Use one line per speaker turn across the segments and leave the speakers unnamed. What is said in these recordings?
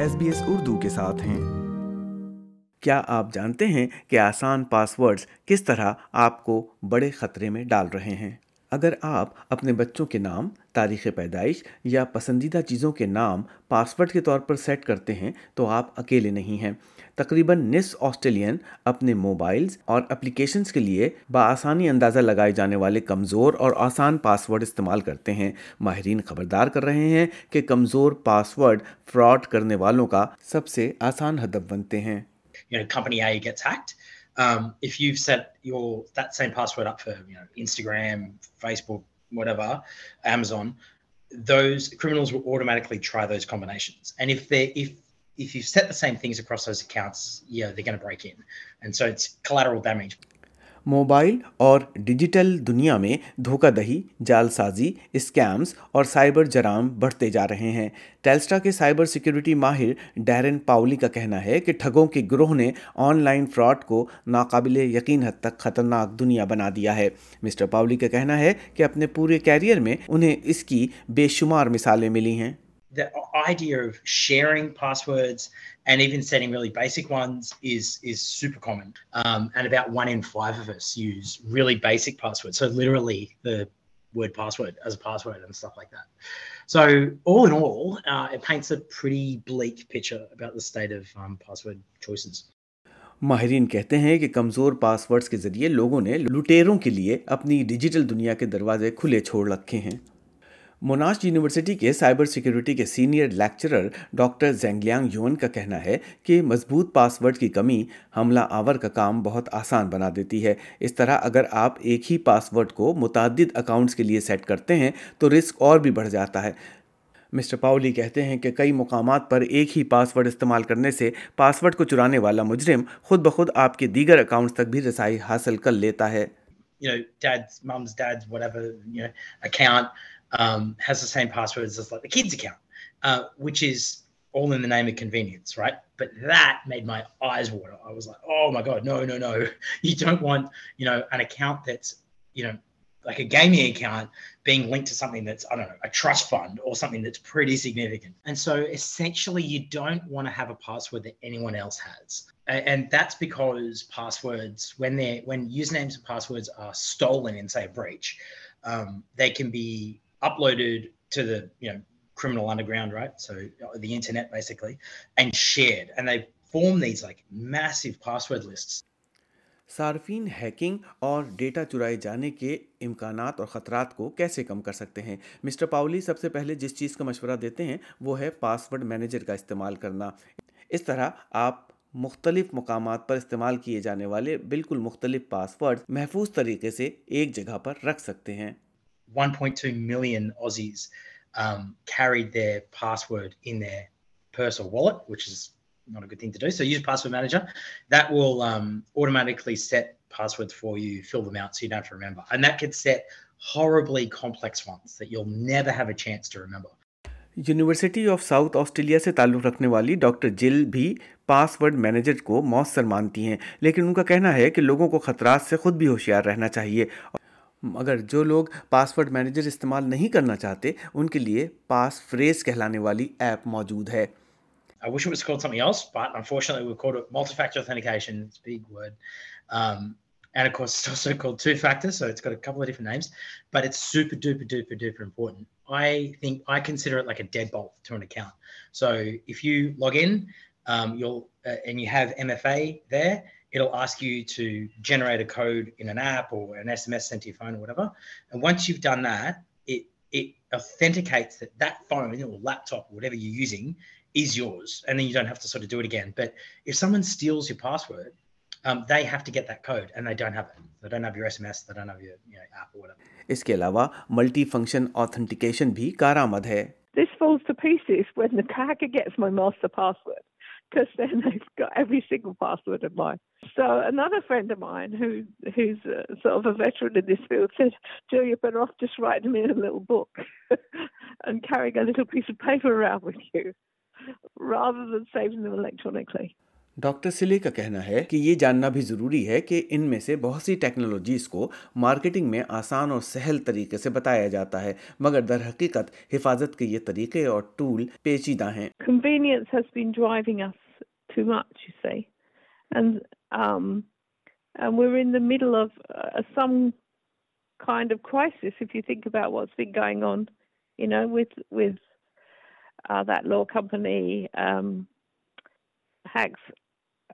S B S Urdu کے ساتھ ہیں کیا آپ جانتے ہیں کہ آسان پاسورڈز کس طرح آپ کو بڑے خطرے میں ڈال رہے ہیں اگر آپ اپنے بچوں کے نام تاریخ پیدائش یا پسندیدہ چیزوں کے نام پاسورڈ کے طور پر سیٹ کرتے ہیں تو آپ اکیلے نہیں ہیں تقریباً نس آسٹریلین اپنے موبائلز اور اپلیکیشنز کے لیے بآسانی اندازہ لگائے جانے والے کمزور اور آسان پاسورڈ استعمال کرتے ہیں ماہرین خبردار کر رہے ہیں کہ کمزور پاسورڈ فراڈ کرنے والوں کا سب سے آسان ہدف بنتے
ہیں پاسوڈ انسٹاگرام فیس بک موڈ امازون دس
موبائل اور ڈیجیٹل دنیا میں دھوکہ دہی جال سازی اسکیمز اور سائبر جرام بڑھتے جا رہے ہیں ٹیلسٹا کے سائبر سیکیورٹی ماہر ڈیرن پاولی کا کہنا ہے کہ ٹھگوں کے گروہ نے آن لائن فراڈ کو ناقابل یقین حد تک خطرناک دنیا بنا دیا ہے مسٹر پاولی کا کہنا ہے کہ اپنے پورے کیریئر میں انہیں اس کی بے شمار مثالیں ملی ہیں the idea of sharing passwords
and even setting really basic ones is is super common. Um, and about one in five of us use really basic passwords. So literally the word password as a password and stuff like that. So all in all, uh, it paints a pretty bleak picture about the state of um, password
choices. ماہرین کہتے ہیں کہ کمزور passwords کے ذریعے لوگوں نے لٹیروں کے لیے اپنی ڈیجیٹل دنیا کے دروازے کھلے چھوڑ رکھے ہیں موناش یونیورسٹی کے سائبر سیکیورٹی کے senior lecturer doctor Zhengliang Yun کا کہنا ہے کہ مضبوط پاس ورڈ کی کمی حملہ آور کا کام بہت آسان بنا دیتی ہے اس طرح اگر آپ ایک ہی پاس ورڈ کو متعدد اکاؤنٹس کے لیے سیٹ کرتے ہیں تو رسک اور بھی بڑھ جاتا ہے مسٹر پاؤلی کہتے ہیں کہ کئی مقامات پر ایک ہی پاس ورڈ استعمال کرنے سے پاس ورڈ کو چرانے والا مجرم خود بخود آپ کے دیگر اکاؤنٹس تک بھی رسائی حاصل کر لیتا
ہے um, has the same passwords as like the kids account, uh, which is all in the name of convenience, right? But that made my eyes water. I was like, oh my God, no, no, no. You don't want, you know, an account that's, you know, like a gaming account being linked to something that's, I don't know, a trust fund or something that's pretty significant. And so essentially you don't
want to have a password that anyone else has. And that's because passwords, when they're, when usernames and passwords are stolen in say a breach, um, they can be uploaded to the you know criminal underground right so uh, the internet basically and shared and they form these like massive password lists صارفین hacking اور data چرائے جانے کے امکانات اور خطرات کو کیسے کم کر سکتے ہیں مسٹر پاولی سب سے پہلے جس چیز کا مشورہ دیتے ہیں وہ ہے پاسورڈ مینیجر کا استعمال کرنا اس طرح آپ مختلف مقامات پر استعمال کیے جانے والے بالکل مختلف پاسورڈ محفوظ طریقے سے ایک جگہ پر رکھ سکتے
ہیں 1.2 million Aussies um, carried their password in their purse or wallet, which is not a good thing to do. So use password manager. That will um, automatically set passwords for you, fill them out so you don't have to remember. And that could set horribly complex ones that you'll never have a chance to remember.
University of South Australia سے تعلق رکھنے والی doctor جل بھی پاس word manager کو مؤثر مانتی ہیں لیکن ان کا کہنا ہے کہ لوگوں کو خطرات سے خود بھی ہوشیار رہنا چاہیے مگر جو لوگ استعمال نہیں کرنا چاہتے ان کے لیے پاس فریز کہلانے والی ایپ موجود
ہے Um, you'll uh, and you have MFA there, it'll ask you to generate a code in an app or an SMS sent to your phone or whatever. And once you've done that, it it authenticates that that phone or laptop or whatever you're using is yours, and then you don't have to sort of do it again. But if someone steals your password, um, they have to get that code, and they don't have it. They don't have your SMS. They don't have your you know, app or whatever.
اس کے علاوہ multi function authentication بھی کارآمد ہے This falls to pieces when the hacker gets my master password. because then they've got every single password of mine. So another friend of mine who who's a, sort of a veteran in this field said, Jill, you're better off just writing me a little book and carrying a little piece of paper around with you rather than saving them electronically. Doctor سلے کا کہنا ہے کہ یہ جاننا بھی ضروری ہے کہ ان میں سے بہت سی ٹیکنالوجیز کو مارکیٹنگ میں آسان اور سہل طریقے سے بتایا جاتا ہے مگر در حقیقت حفاظت کے یہ طریقے اور ٹول پیچیدہ ہیں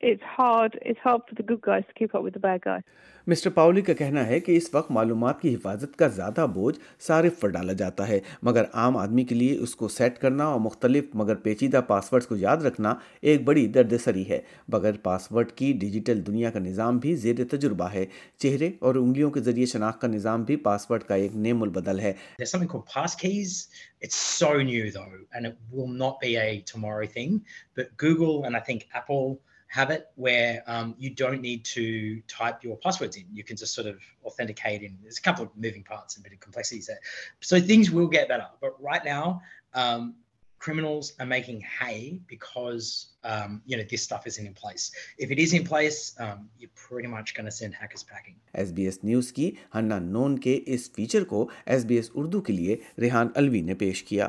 It's hard. It's hard for the good guys
to keep up with the bad guys. Mr. Pauli کا کہنا ہے کہ اس وقت معلومات کی حفاظت کا زیادہ بوجھ صارف پر ڈالا جاتا ہے مگر عام آدمی کے لیے اس کو سیٹ کرنا اور مختلف مگر پیچیدہ پاسورڈز کو یاد رکھنا ایک بڑی درد سری ہے بغیر پاسورڈ کی ڈیجیٹل دنیا کا نظام بھی زیر تجربہ ہے چہرے اور انگلیوں کے ذریعے شناخت کا نظام بھی پاسورڈ کا ایک نیم البدل
ہے There's لیے
ریحان الوی نے پیش کیا